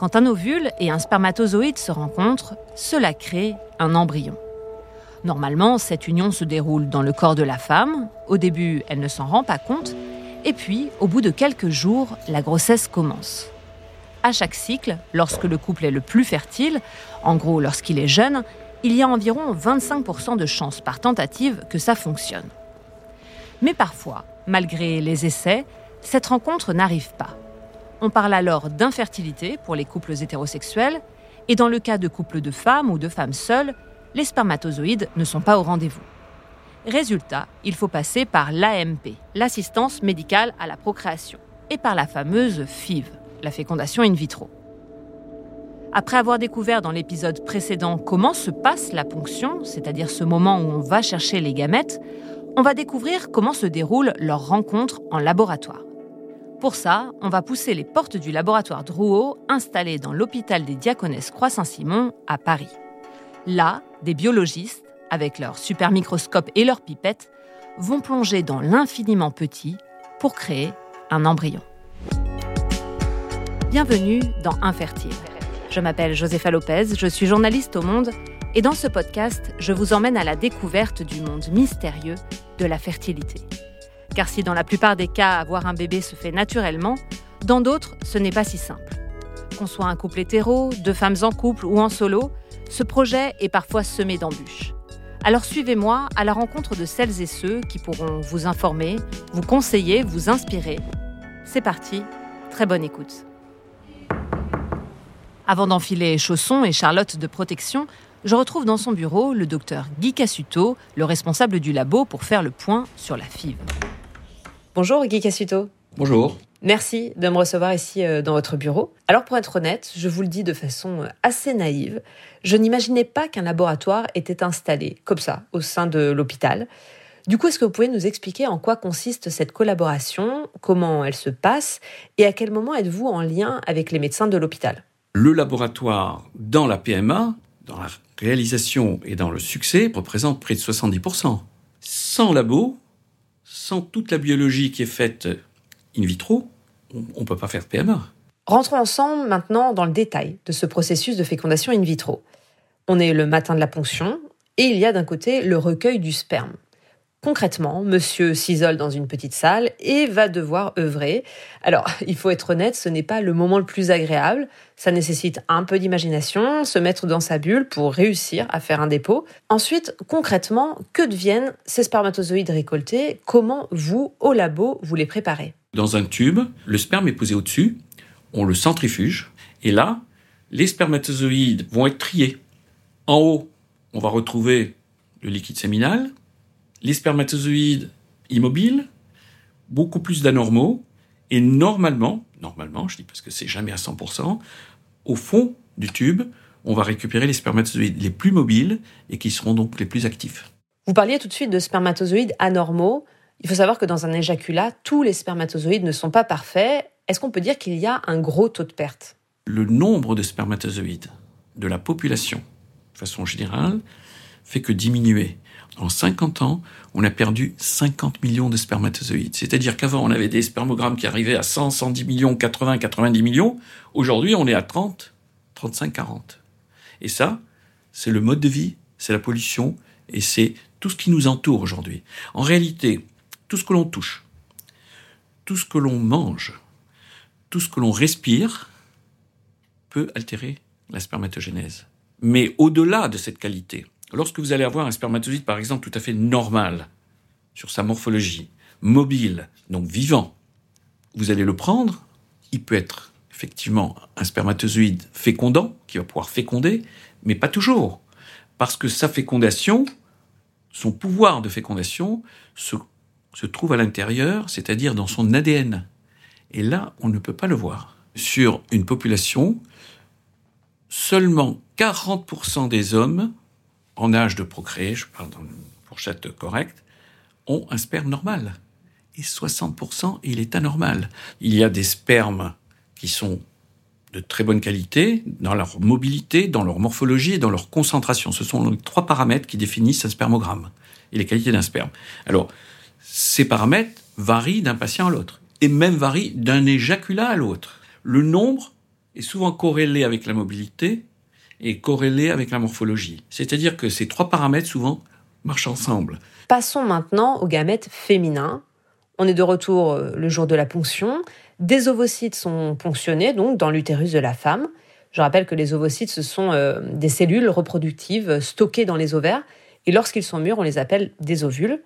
Quand un ovule et un spermatozoïde se rencontrent, cela crée un embryon. Normalement, cette union se déroule dans le corps de la femme. Au début, elle ne s'en rend pas compte. Et puis, au bout de quelques jours, la grossesse commence. À chaque cycle, lorsque le couple est le plus fertile, en gros lorsqu'il est jeune, il y a environ 25% de chances par tentative que ça fonctionne. Mais parfois, malgré les essais, cette rencontre n'arrive pas. On parle alors d'infertilité pour les couples hétérosexuels, et dans le cas de couples de femmes ou de femmes seules, les spermatozoïdes ne sont pas au rendez-vous. Résultat, il faut passer par l'AMP, l'assistance médicale à la procréation, et par la fameuse FIV, la fécondation in vitro. Après avoir découvert dans l'épisode précédent comment se passe la ponction, c'est-à-dire ce moment où on va chercher les gamètes, on va découvrir comment se déroule leur rencontre en laboratoire. Pour ça, on va pousser les portes du laboratoire Drouot installé dans l'hôpital des Diaconesses Croix-Saint-Simon à Paris. Là, des biologistes, avec leurs super microscopes et leurs pipettes, vont plonger dans l'infiniment petit pour créer un embryon. Bienvenue dans Infertile. Je m'appelle Josepha Lopez, je suis journaliste au Monde et dans ce podcast, je vous emmène à la découverte du monde mystérieux de la fertilité. Car si dans la plupart des cas, avoir un bébé se fait naturellement, dans d'autres, ce n'est pas si simple. Qu'on soit un couple hétéro, deux femmes en couple ou en solo, ce projet est parfois semé d'embûches. Alors suivez-moi à la rencontre de celles et ceux qui pourront vous informer, vous conseiller, vous inspirer. C'est parti, très bonne écoute. Avant d'enfiler chaussons et Charlotte de protection, je retrouve dans son bureau le docteur Guy Cassuto, le responsable du labo, pour faire le point sur la FIV. Bonjour Guy Cassuto. Bonjour. Merci de me recevoir ici euh, dans votre bureau. Alors pour être honnête, je vous le dis de façon euh, assez naïve, je n'imaginais pas qu'un laboratoire était installé comme ça au sein de l'hôpital. Du coup, est-ce que vous pouvez nous expliquer en quoi consiste cette collaboration, comment elle se passe et à quel moment êtes-vous en lien avec les médecins de l'hôpital? Le laboratoire dans la PMA, dans la réalisation et dans le succès, représente près de 70%. Sans labo, sans toute la biologie qui est faite in vitro, on ne peut pas faire de PMA. Rentrons ensemble maintenant dans le détail de ce processus de fécondation in vitro. On est le matin de la ponction et il y a d'un côté le recueil du sperme. Concrètement, monsieur s'isole dans une petite salle et va devoir œuvrer. Alors, il faut être honnête, ce n'est pas le moment le plus agréable. Ça nécessite un peu d'imagination, se mettre dans sa bulle pour réussir à faire un dépôt. Ensuite, concrètement, que deviennent ces spermatozoïdes récoltés? Comment vous, au labo, vous les préparez? Dans un tube, le sperme est posé au-dessus, on le centrifuge, et là, les spermatozoïdes vont être triés. En haut, on va retrouver le liquide séminal, les spermatozoïdes immobiles, beaucoup plus d'anormaux, et normalement, normalement, je dis parce que c'est jamais à 100%, au fond du tube, on va récupérer les spermatozoïdes les plus mobiles et qui seront donc les plus actifs. Vous parliez tout de suite de spermatozoïdes anormaux. Il faut savoir que dans un éjaculat, tous les spermatozoïdes ne sont pas parfaits. Est-ce qu'on peut dire qu'il y a un gros taux de perte? Le nombre de spermatozoïdes de la population, de façon générale, fait que diminuer. En 50 ans, on a perdu 50 millions de spermatozoïdes. C'est-à-dire qu'avant, on avait des spermogrammes qui arrivaient à 100, 110 millions, 80, 90 millions. Aujourd'hui, on est à 30, 35, 40. Et ça, c'est le mode de vie, c'est la pollution, et c'est tout ce qui nous entoure aujourd'hui. En réalité, tout ce que l'on touche, tout ce que l'on mange, tout ce que l'on respire peut altérer la spermatogénèse. Mais au-delà de cette qualité, lorsque vous allez avoir un spermatozoïde, par exemple, tout à fait normal, sur sa morphologie, mobile, donc vivant, vous allez le prendre, il peut être effectivement un spermatozoïde fécondant, qui va pouvoir féconder, mais pas toujours. Parce que sa fécondation, son pouvoir de fécondation, se, trouve à l'intérieur, c'est-à-dire dans son ADN. Et là, on ne peut pas le voir. Sur une population, seulement 40% des hommes en âge de procréer, je parle dans une fourchette correcte, ont un sperme normal. Et 60%, il est anormal. Il y a des spermes qui sont de très bonne qualité dans leur mobilité, dans leur morphologie et dans leur concentration. Ce sont les trois paramètres qui définissent un spermogramme et les qualités d'un sperme. Alors, ces paramètres varient d'un patient à l'autre et même varient d'un éjaculat à l'autre. Le nombre est souvent corrélé avec la mobilité et corrélé avec la morphologie. C'est-à-dire que ces trois paramètres souvent marchent ensemble. Passons maintenant aux gamètes féminins. On est de retour euh, le jour de la ponction. Des ovocytes sont ponctionnés donc dans l'utérus de la femme. Je rappelle que les ovocytes, ce sont euh, des cellules reproductives stockées dans les ovaires. Et lorsqu'ils sont mûrs, on les appelle des ovules.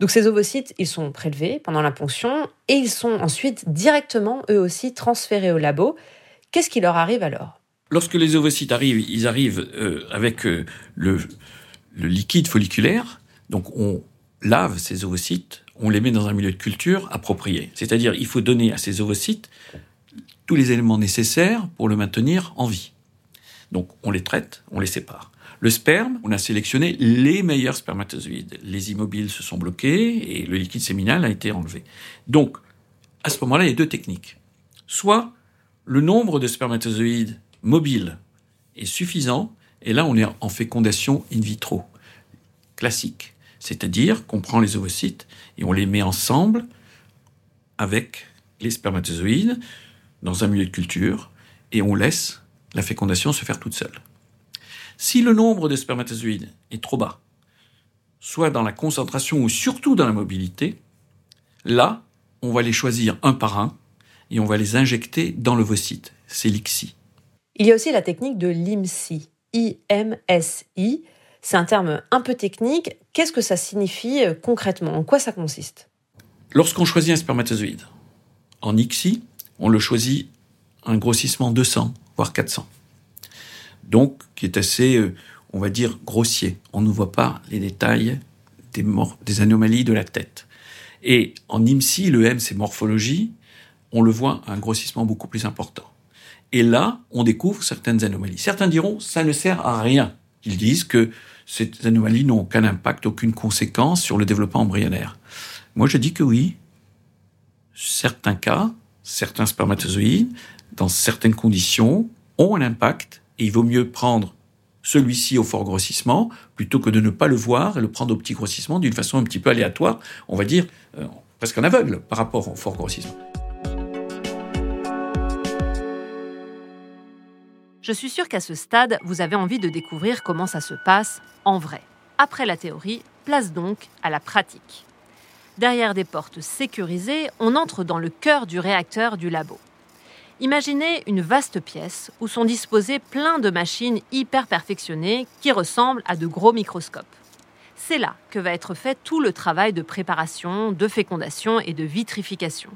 Donc ces ovocytes, ils sont prélevés pendant la ponction et ils sont ensuite directement, eux aussi, transférés au labo. Qu'est-ce qui leur arrive alors? Lorsque les ovocytes arrivent, ils arrivent euh, avec euh, le, le liquide folliculaire. Donc on lave ces ovocytes, on les met dans un milieu de culture approprié. C'est-à-dire il faut donner à ces ovocytes tous les éléments nécessaires pour le maintenir en vie. Donc on les traite, on les sépare. Le sperme, on a sélectionné les meilleurs spermatozoïdes. Les immobiles se sont bloqués et le liquide séminal a été enlevé. Donc, à ce moment-là, il y a deux techniques. Soit le nombre de spermatozoïdes mobiles est suffisant, et là on est en fécondation in vitro, classique. C'est-à-dire qu'on prend les ovocytes et on les met ensemble avec les spermatozoïdes dans un milieu de culture et on laisse la fécondation se faire toute seule. Si le nombre de spermatozoïdes est trop bas, soit dans la concentration ou surtout dans la mobilité, là, on va les choisir un par un et on va les injecter dans l'ovocyte. C'est l'ICSI. Il y a aussi la technique de l'IMSI. I-M-S-I. C'est un terme un peu technique. Qu'est-ce que ça signifie euh, concrètement? En quoi ça consiste? Lorsqu'on choisit un spermatozoïde, en ICSI, on le choisit un grossissement 200, voire 400 donc qui est assez, euh, on va dire, grossier. On ne voit pas les détails des, anomalies de la tête. Et en IMSI, le M, c'est morphologie, on le voit un grossissement beaucoup plus important. Et là, on découvre certaines anomalies. Certains diront, ça ne sert à rien. Ils disent que ces anomalies n'ont aucun impact, aucune conséquence sur le développement embryonnaire. Moi, je dis que oui. Certains cas, certains spermatozoïdes, dans certaines conditions, ont un impact et il vaut mieux prendre celui-ci au fort grossissement plutôt que de ne pas le voir et le prendre au petit grossissement d'une façon un petit peu aléatoire, on va dire euh, presque en aveugle par rapport au fort grossissement. Je suis sûre qu'à ce stade, vous avez envie de découvrir comment ça se passe en vrai. Après la théorie, place donc à la pratique. Derrière des portes sécurisées, on entre dans le cœur du réacteur du labo. Imaginez une vaste pièce où sont disposées plein de machines hyper perfectionnées qui ressemblent à de gros microscopes. C'est là que va être fait tout le travail de préparation, de fécondation et de vitrification.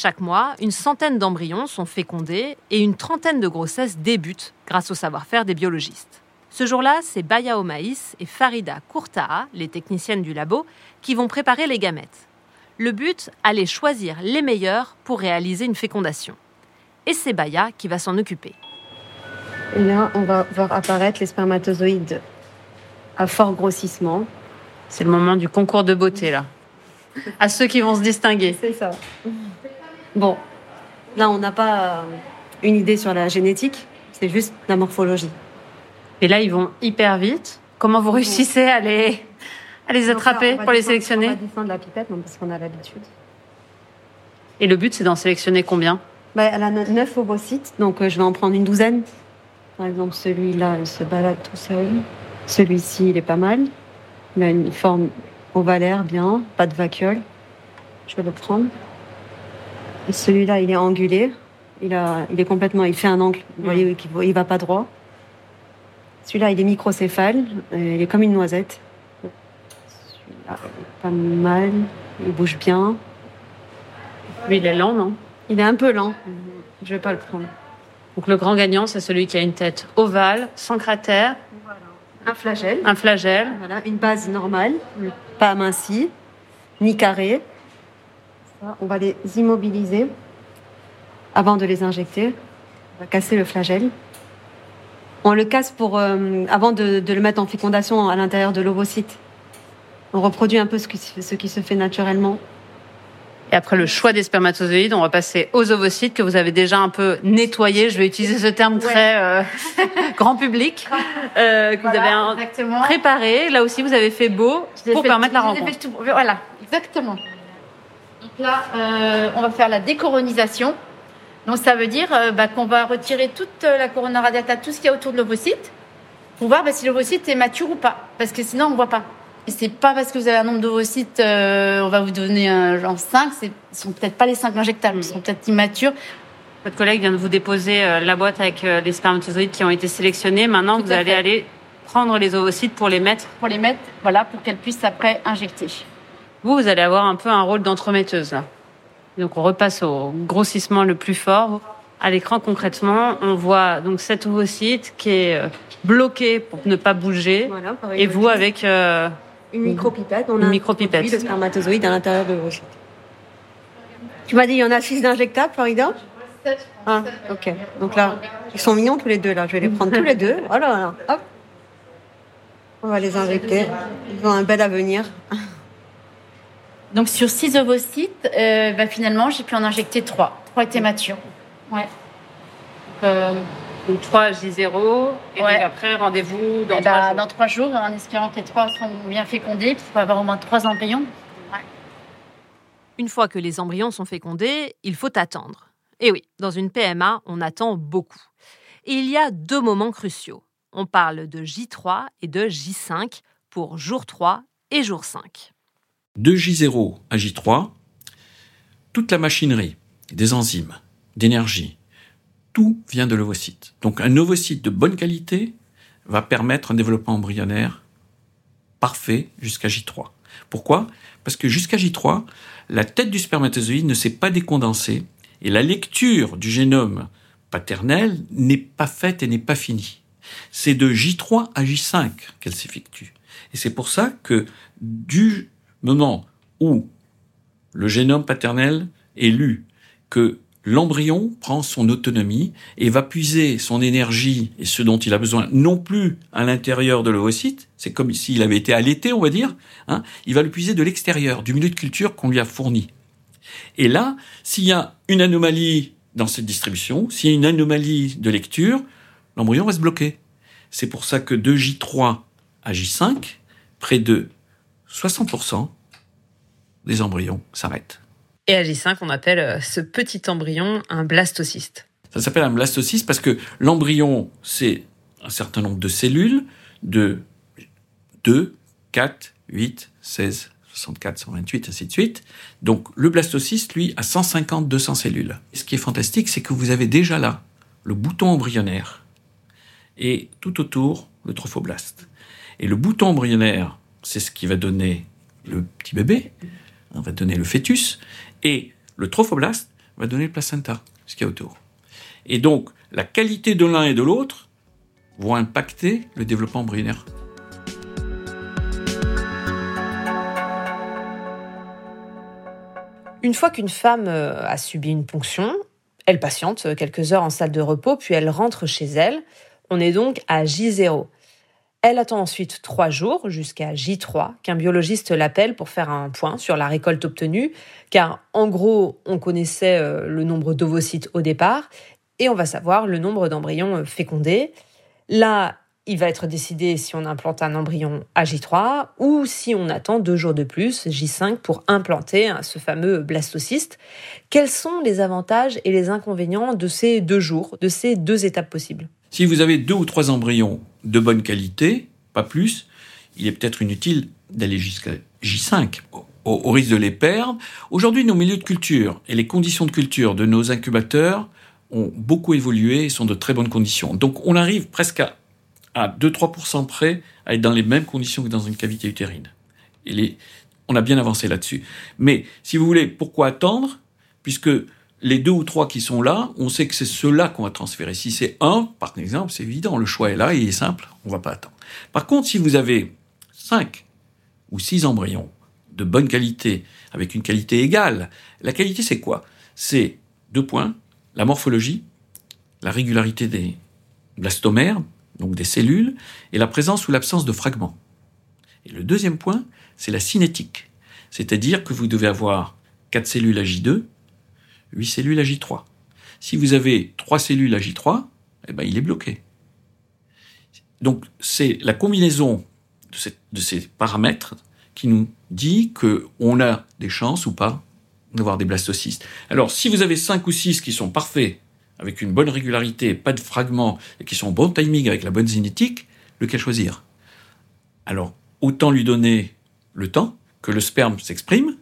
Chaque mois, une centaine d'embryons sont fécondés et une trentaine de grossesses débutent grâce au savoir-faire des biologistes. Ce jour-là, c'est Baya Omaïs et Farida Kourtaa, les techniciennes du labo, qui vont préparer les gamètes. Le but, aller choisir les meilleurs pour réaliser une fécondation et c'est Baya qui va s'en occuper. Et là, on va voir apparaître les spermatozoïdes à fort grossissement. C'est le moment du concours de beauté, là. À ceux qui vont se distinguer. C'est ça. Bon, là, on n'a pas une idée sur la génétique, c'est juste la morphologie. Et là, ils vont hyper vite. Comment vous réussissez à les, à les attraper pour les sélectionner On va descendre la pipette, parce qu'on a l'habitude. Et le but, c'est d'en sélectionner combien? Bah, elle a neuf ovocytes, donc euh, je vais en prendre une douzaine. Par exemple, celui-là, il se balade tout seul. Celui-ci, il est pas mal. Il a une forme ovalaire, bien, pas de vacuole. Je vais le prendre. Celui-là, il est angulé. Il, a, il est complètement, il fait un angle. Vous voyez, il va pas droit. Celui-là, il est microcéphale. Euh, il est comme une noisette. Celui-là, pas mal. Il bouge bien. Mais il est lent, non? Il est un peu lent. Je vais pas le prendre. Donc le grand gagnant, c'est celui qui a une tête ovale, sans cratère. Un flagelle. Un flagelle. Voilà, une base normale, pas amincie, ni carrée. On va les immobiliser avant de les injecter. On va casser le flagelle. On le casse pour, euh, avant de, le mettre en fécondation à l'intérieur de l'ovocyte. On reproduit un peu ce qui se fait naturellement. Et après le choix des spermatozoïdes, on va passer aux ovocytes que vous avez déjà un peu nettoyés. Je vais utiliser ce terme très euh, grand public euh, que vous avez préparé. Là aussi, vous avez fait beau pour permettre la rencontre. voilà, exactement. Donc là, euh, on va faire la décoronisation. Donc ça veut dire euh, bah, qu'on va retirer toute euh, la corona radiata, tout ce qu'il y a autour de l'ovocyte, pour voir bah, si l'ovocyte est mature ou pas. Parce que sinon, on ne voit pas. Et c'est pas parce que vous avez un nombre d'ovocytes, euh, on va vous donner un genre 5, ce sont peut-être pas les 5 injectables, ils sont peut-être immatures. Votre collègue vient de vous déposer la boîte avec les spermatozoïdes qui ont été sélectionnés. Maintenant, vous allez aller prendre les ovocytes pour les mettre Pour les mettre, voilà, pour qu'elles puissent après injecter. Vous, vous allez avoir un peu un rôle d'entremetteuse là. Donc on repasse au grossissement le plus fort. À l'écran concrètement, on voit donc cet ovocyte qui est euh, bloqué pour ne pas bouger. Voilà, et vous avec euh, une micropipette, on une a micropipette. de spermatozoïdes à l'intérieur de l'ovocyte. Tu m'as dit il y en a 6 d'injectables, Florida Ah, ok. Donc là, ils sont mignons tous les deux là. Je vais les prendre tous les deux. Voilà, voilà. Hop. On va les injecter. Ils ont un bel avenir. Donc sur 6 ovocytes, euh, bah, finalement, j'ai pu en injecter 3. 3 étaient matures. Ouais. Euh, donc 3 J0. Et Ouais. donc après, rendez-vous dans Eh 3 bah, jours. dans 3 jours, en espérant que les 3 seront bien fécondés, pour avoir au moins 3 embryons. Une fois que les embryons sont fécondés, il faut attendre. Et oui, dans une PMA, on attend beaucoup. Et il y a deux moments cruciaux. On parle de J3 et de J5 pour jour 3 et jour 5. De J0 à J3, toute la machinerie, des enzymes, d'énergie, tout vient de l'ovocyte. Donc un ovocyte de bonne qualité va permettre un développement embryonnaire parfait jusqu'à J3. Pourquoi? Parce que jusqu'à J3, la tête du spermatozoïde ne s'est pas décondensée et la lecture du génome paternel n'est pas faite et n'est pas finie. C'est de J3 à J5 qu'elle s'effectue. Et c'est pour ça que du moment où le génome paternel est lu, que l'embryon prend son autonomie et va puiser son énergie et ce dont il a besoin non plus à l'intérieur de l'ovocyte, c'est comme s'il avait été allaité, on va dire, hein, il va le puiser de l'extérieur, du milieu de culture qu'on lui a fourni. Et là, s'il y a une anomalie dans cette distribution, s'il y a une anomalie de lecture, l'embryon va se bloquer. C'est pour ça que de J3 à J5, près de 60% des embryons s'arrêtent. Et à J5, on appelle euh, ce petit embryon un blastocyste. Ça s'appelle un blastocyste parce que l'embryon, c'est un certain nombre de cellules de 2, 4, 8, 16, 64, 128, ainsi de suite. Donc le blastocyste, lui, a 150, 200 cellules. Et ce qui est fantastique, c'est que vous avez déjà là le bouton embryonnaire et tout autour le trophoblaste. Et le bouton embryonnaire, c'est ce qui va donner le petit bébé, on va donner le fœtus, et le trophoblaste va donner le placenta, ce qu'il y a autour. Et donc, la qualité de l'un et de l'autre vont impacter le développement embryonnaire. Une fois qu'une femme euh, a subi une ponction, elle patiente euh, quelques heures en salle de repos, puis elle rentre chez elle. On est donc à J0. Elle attend ensuite trois jours jusqu'à J3, qu'un biologiste l'appelle pour faire un point sur la récolte obtenue, car en gros, on connaissait euh, le nombre d'ovocytes au départ, et on va savoir le nombre d'embryons euh, fécondés. Là, il va être décidé si on implante un embryon à J3 ou si on attend deux jours de plus, J5, pour implanter ce fameux blastocyste. Quels sont les avantages et les inconvénients de ces deux jours, de ces deux étapes possibles? Si vous avez deux ou trois embryons de bonne qualité, pas plus, il est peut-être inutile d'aller jusqu'à J5 au, au risque de les perdre. Aujourd'hui, nos milieux de culture et les conditions de culture de nos incubateurs ont beaucoup évolué et sont de très bonnes conditions. Donc on arrive presque à, à 2-3% près à être dans les mêmes conditions que dans une cavité utérine. On a bien avancé là-dessus. Mais si vous voulez, pourquoi attendre? Puisque les deux ou trois qui sont là, on sait que c'est ceux-là qu'on va transférer. Si c'est un, par exemple, c'est évident, le choix est là, il est simple, on va pas attendre. Par contre, si vous avez cinq ou six embryons de bonne qualité, avec une qualité égale, la qualité c'est quoi? C'est deux points, la morphologie, la régularité des blastomères, donc des cellules, et la présence ou l'absence de fragments. Et le deuxième point, c'est la cinétique. C'est-à-dire que vous devez avoir quatre cellules à J2, 8 cellules à J3. Si vous avez 3 cellules à J3, eh ben, il est bloqué. Donc, c'est la combinaison de, ces paramètres qui nous dit qu'on a des chances ou pas d'avoir des blastocystes. Alors, si vous avez cinq ou six qui sont parfaits, avec une bonne régularité, pas de fragments, et qui sont en bon timing avec la bonne génétique, lequel choisir? Alors, autant lui donner le temps que le sperme s'exprime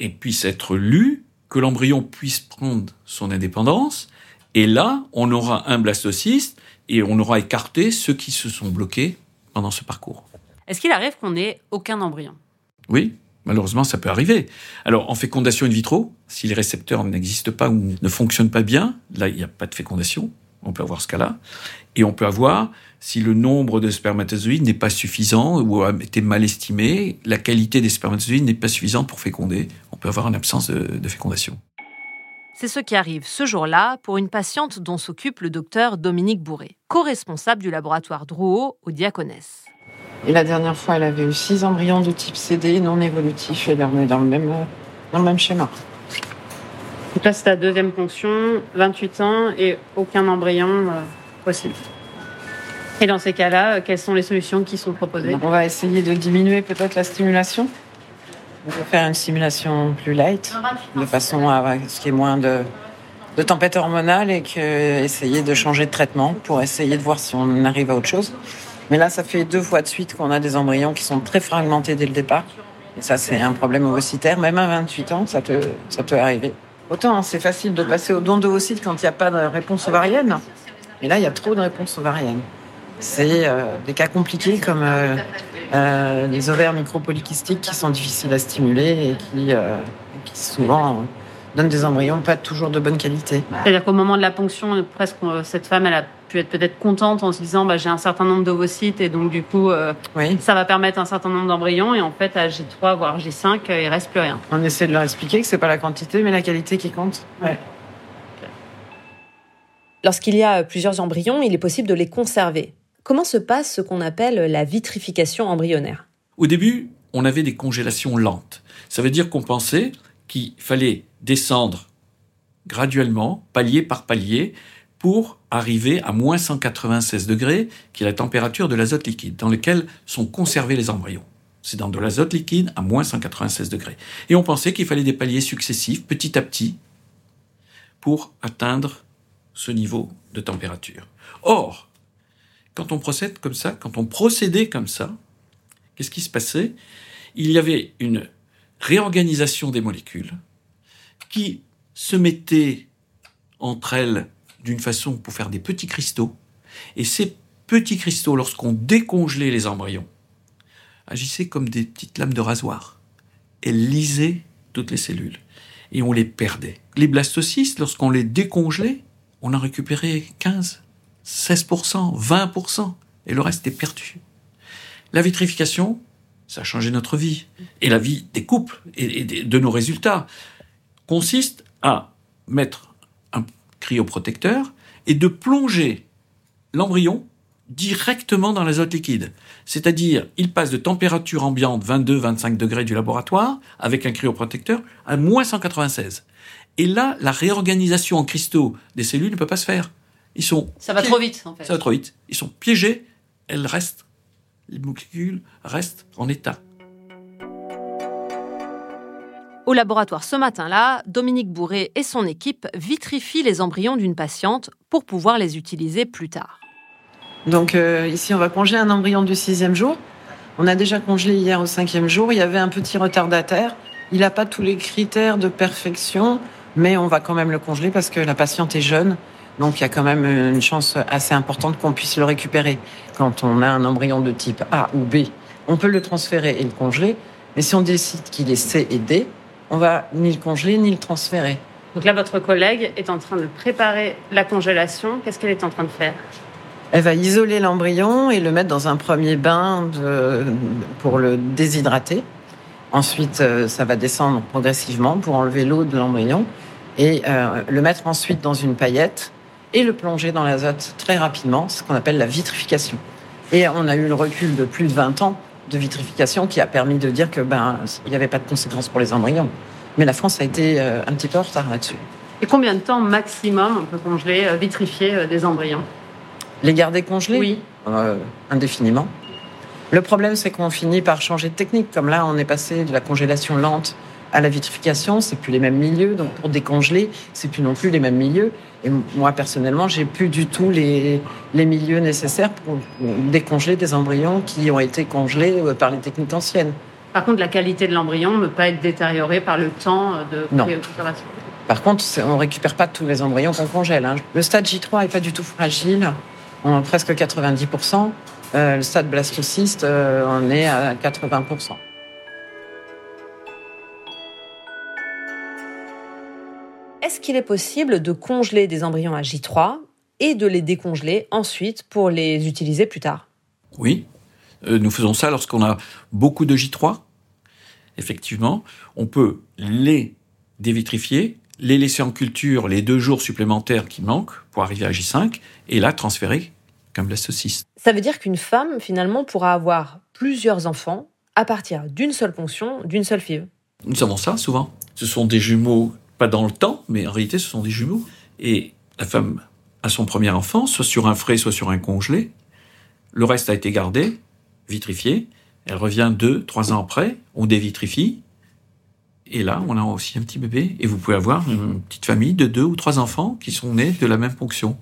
et puisse être lu, que l'embryon puisse prendre son indépendance, et là, on aura un blastocyste et on aura écarté ceux qui se sont bloqués pendant ce parcours. Est-ce qu'il arrive qu'on ait aucun embryon? Oui, malheureusement, ça peut arriver. Alors, en fécondation in vitro, si les récepteurs n'existent pas ou ne fonctionnent pas bien, là, il n'y a pas de fécondation. On peut avoir ce cas-là. Et on peut avoir, si le nombre de spermatozoïdes n'est pas suffisant ou a été mal estimé, la qualité des spermatozoïdes n'est pas suffisante pour féconder. On peut avoir une absence de, fécondation. C'est ce qui arrive ce jour-là pour une patiente dont s'occupe le docteur Dominique Bourré, co-responsable du laboratoire Drouot au Diaconesse. Et la dernière fois, elle avait eu six embryons de type CD non évolutif et on est dans le même, dans le même schéma. Donc là, c'est la deuxième ponction, 28 ans et aucun embryon euh, possible. Et dans ces cas-là, euh, quelles sont les solutions qui sont proposées? On va essayer de diminuer peut-être la stimulation. On va faire une stimulation plus light, de façon à avoir ce qui est moins de, de tempête hormonale et que essayer de changer de traitement pour essayer de voir si on arrive à autre chose. Mais là, ça fait deux fois de suite qu'on a des embryons qui sont très fragmentés dès le départ. Et ça, c'est un problème ovocitaire. Même à 28 ans, ça peut, ça peut arriver. Autant c'est facile de passer au don d'ovocytes quand il n'y a pas de réponse ovarienne. Mais là, il y a trop de réponses ovariennes. C'est euh, des cas compliqués comme euh, euh, les ovaires micropolykystiques qui sont difficiles à stimuler et qui, souvent donnent des embryons pas toujours de bonne qualité. C'est-à-dire qu'au moment de la ponction, presque cette femme, elle a pu être peut-être contente en se disant bah, j'ai un certain nombre d'ovocytes et donc du coup euh, Oui. ça va permettre un certain nombre d'embryons et en fait à J3 voire J5 euh, il reste plus rien. On essaie de leur expliquer que c'est pas la quantité mais la qualité qui compte. Ouais. Lorsqu'il y a plusieurs embryons, il est possible de les conserver. Comment se passe ce qu'on appelle la vitrification embryonnaire? Au début, on avait des congélations lentes. Ça veut dire qu'on pensait qu'il fallait descendre graduellement, palier par palier, pour arriver à moins 196 degrés, qui est la température de l'azote liquide, dans lequel sont conservés les embryons. C'est dans de l'azote liquide à moins 196 degrés. Et on pensait qu'il fallait des paliers successifs, petit à petit, pour atteindre ce niveau de température. Or, quand on procède comme ça, quand on procédait comme ça, qu'est-ce qui se passait? Il y avait une réorganisation des molécules qui se mettaient entre elles d'une façon pour faire des petits cristaux. Et ces petits cristaux, lorsqu'on décongelait les embryons, agissaient comme des petites lames de rasoir. Elles lisaient toutes les cellules. Et on les perdait. Les blastocystes, lorsqu'on les décongelait, on en récupérait 15, 16%, 20%, et le reste est perdu. La vitrification, ça a changé notre vie, et la vie des couples, et, de nos résultats, consiste à mettre un cryoprotecteur et de plonger l'embryon directement dans l'azote liquide. C'est-à-dire, il passe de température ambiante 22-25 degrés du laboratoire avec un cryoprotecteur à moins 196. Et là, la réorganisation en cristaux des cellules ne peut pas se faire. Ils sont Ça va trop vite en fait. ça va trop vite. Ils sont piégés. Elles restent. Les molécules restent en état. Au laboratoire ce matin-là, Dominique Bourré et son équipe vitrifient les embryons d'une patiente pour pouvoir les utiliser plus tard. Donc euh, ici, on va congeler un embryon du sixième jour. On a déjà congelé hier au cinquième jour. Il y avait un petit retardataire. Il n'a pas tous les critères de perfection, mais on va quand même le congeler parce que la patiente est jeune. Donc il y a quand même une chance assez importante qu'on puisse le récupérer. Quand on a un embryon de type A ou B, on peut le transférer et le congeler. Mais si on décide qu'il est C et D, on va ni le congeler ni le transférer. Donc là votre collègue est en train de préparer la congélation. Qu'est-ce qu'elle est en train de faire? Elle va isoler l'embryon et le mettre dans un premier bain de- pour le déshydrater. Ensuite, euh, ça va descendre progressivement pour enlever l'eau de l'embryon et euh, le mettre ensuite dans une paillette et le plonger dans l'azote très rapidement, ce qu'on appelle la vitrification. Et on a eu le recul de plus de 20 ans de vitrification qui a permis de dire que ben il n'y avait pas de conséquences pour les embryons. Mais la France a été euh, un petit peu en retard là-dessus. Et combien de temps maximum on peut congeler, euh, vitrifier euh, des embryons? Les garder congelés? Oui. euh, indéfiniment. Le problème, c'est qu'on finit par changer de technique. Comme là, on est passé de la congélation lente à la vitrification, c'est plus les mêmes milieux. Donc pour décongeler, c'est plus non plus les mêmes milieux. Et moi personnellement, j'ai plus du tout les, les milieux nécessaires pour décongeler des embryons qui ont été congelés euh, par les techniques anciennes. Par contre, la qualité de l'embryon ne peut pas être détériorée par le temps de non. Par contre, on récupère pas tous les embryons qu'on congèle. Hein. Le stade J3 est pas du tout fragile, on a presque 90%. Euh, le stade blastocyste, euh, on est à 80%. Est-ce qu'il est possible de congeler des embryons à J3 et de les décongeler ensuite pour les utiliser plus tard? Oui, euh, nous faisons ça lorsqu'on a beaucoup de J3. Effectivement, on peut les dévitrifier, les laisser en culture les deux jours supplémentaires qui manquent pour arriver à J5 et là transférer comme blastocyste. Ça veut dire qu'une femme, finalement, pourra avoir plusieurs enfants à partir d'une seule ponction, d'une seule fibre? Nous savons ça souvent. Ce sont des jumeaux, pas dans le temps, mais en réalité, ce sont des jumeaux. Et la femme a son premier enfant, soit sur un frais, soit sur un congelé. Le reste a été gardé, vitrifié. Elle revient deux, trois ans après, on dévitrifie. Et là, on a aussi un petit bébé. Et vous pouvez avoir une petite famille de deux ou trois enfants qui sont nés de la même ponction.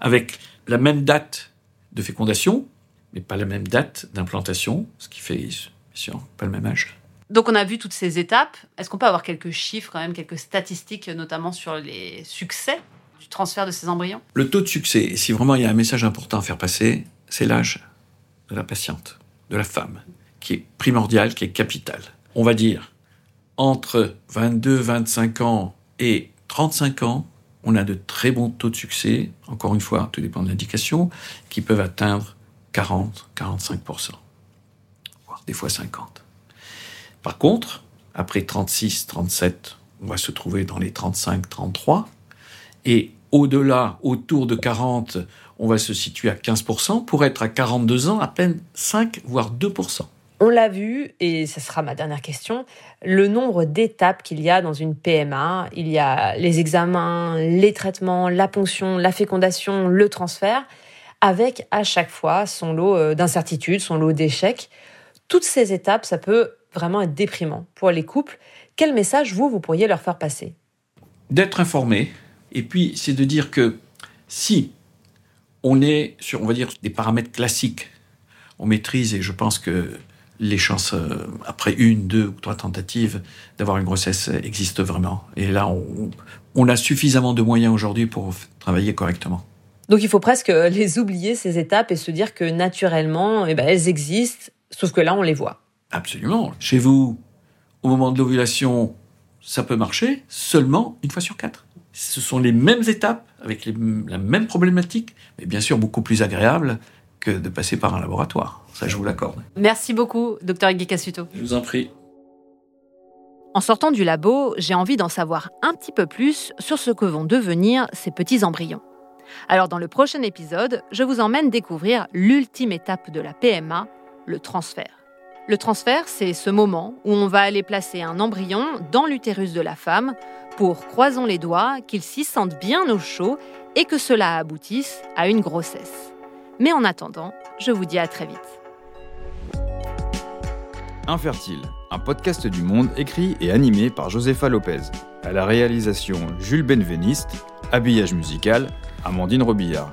Avec la même date de fécondation, mais pas la même date d'implantation, ce qui fait, bien sûr, pas le même âge. Donc on a vu toutes ces étapes. Est-ce qu'on peut avoir quelques chiffres, quand même, quelques statistiques, notamment sur les succès du transfert de ces embryons? Le taux de succès, si vraiment il y a un message important à faire passer, c'est l'âge de la patiente, de la femme, qui est primordial, qui est capital. On va dire entre 22, 25 ans et 35 ans, on a de très bons taux de succès, encore une fois, tout dépend de l'indication, qui peuvent atteindre 40, 45%, voire des fois 50. Par contre, après 36, 37, on va se trouver dans les 35, 33, et au-delà, autour de 40, on va se situer à 15%, pour être à 42 ans, à peine 5, voire 2%. On l'a vu, et ce sera ma dernière question, le nombre d'étapes qu'il y a dans une PMA. Il y a les examens, les traitements, la ponction, la fécondation, le transfert, avec à chaque fois son lot euh, d'incertitudes, son lot d'échecs. Toutes ces étapes, ça peut vraiment être déprimant pour les couples. Quel message, vous, vous pourriez leur faire passer? D'être informé, et puis c'est de dire que si on est sur, on va dire, des paramètres classiques, on maîtrise, et je pense que les chances, euh, après une, deux ou trois tentatives, d'avoir une grossesse existent vraiment. Et là, on, a suffisamment de moyens aujourd'hui pour travailler correctement. Donc il faut presque les oublier, ces étapes, et se dire que naturellement, eh ben, elles existent, sauf que là, on les voit. Absolument. Chez vous, au moment de l'ovulation, ça peut marcher seulement une fois sur quatre. Ce sont les mêmes étapes, avec la même problématique, mais bien sûr beaucoup plus agréables que de passer par un laboratoire. Ça, je vous l'accorde. Merci beaucoup, docteur Guicasuto. Je vous en prie. En sortant du labo, j'ai envie d'en savoir un petit peu plus sur ce que vont devenir ces petits embryons. Alors dans le prochain épisode, je vous emmène découvrir l'ultime étape de la PMA, le transfert. Le transfert, c'est ce moment où on va aller placer un embryon dans l'utérus de la femme pour, croisons les doigts, qu'il s'y sente bien au chaud et que cela aboutisse à une grossesse. Mais en attendant, je vous dis à très vite. Infertile, un podcast du monde écrit et animé par Josefa Lopez. À la réalisation, Jules Benveniste. Habillage musical, Amandine Robillard.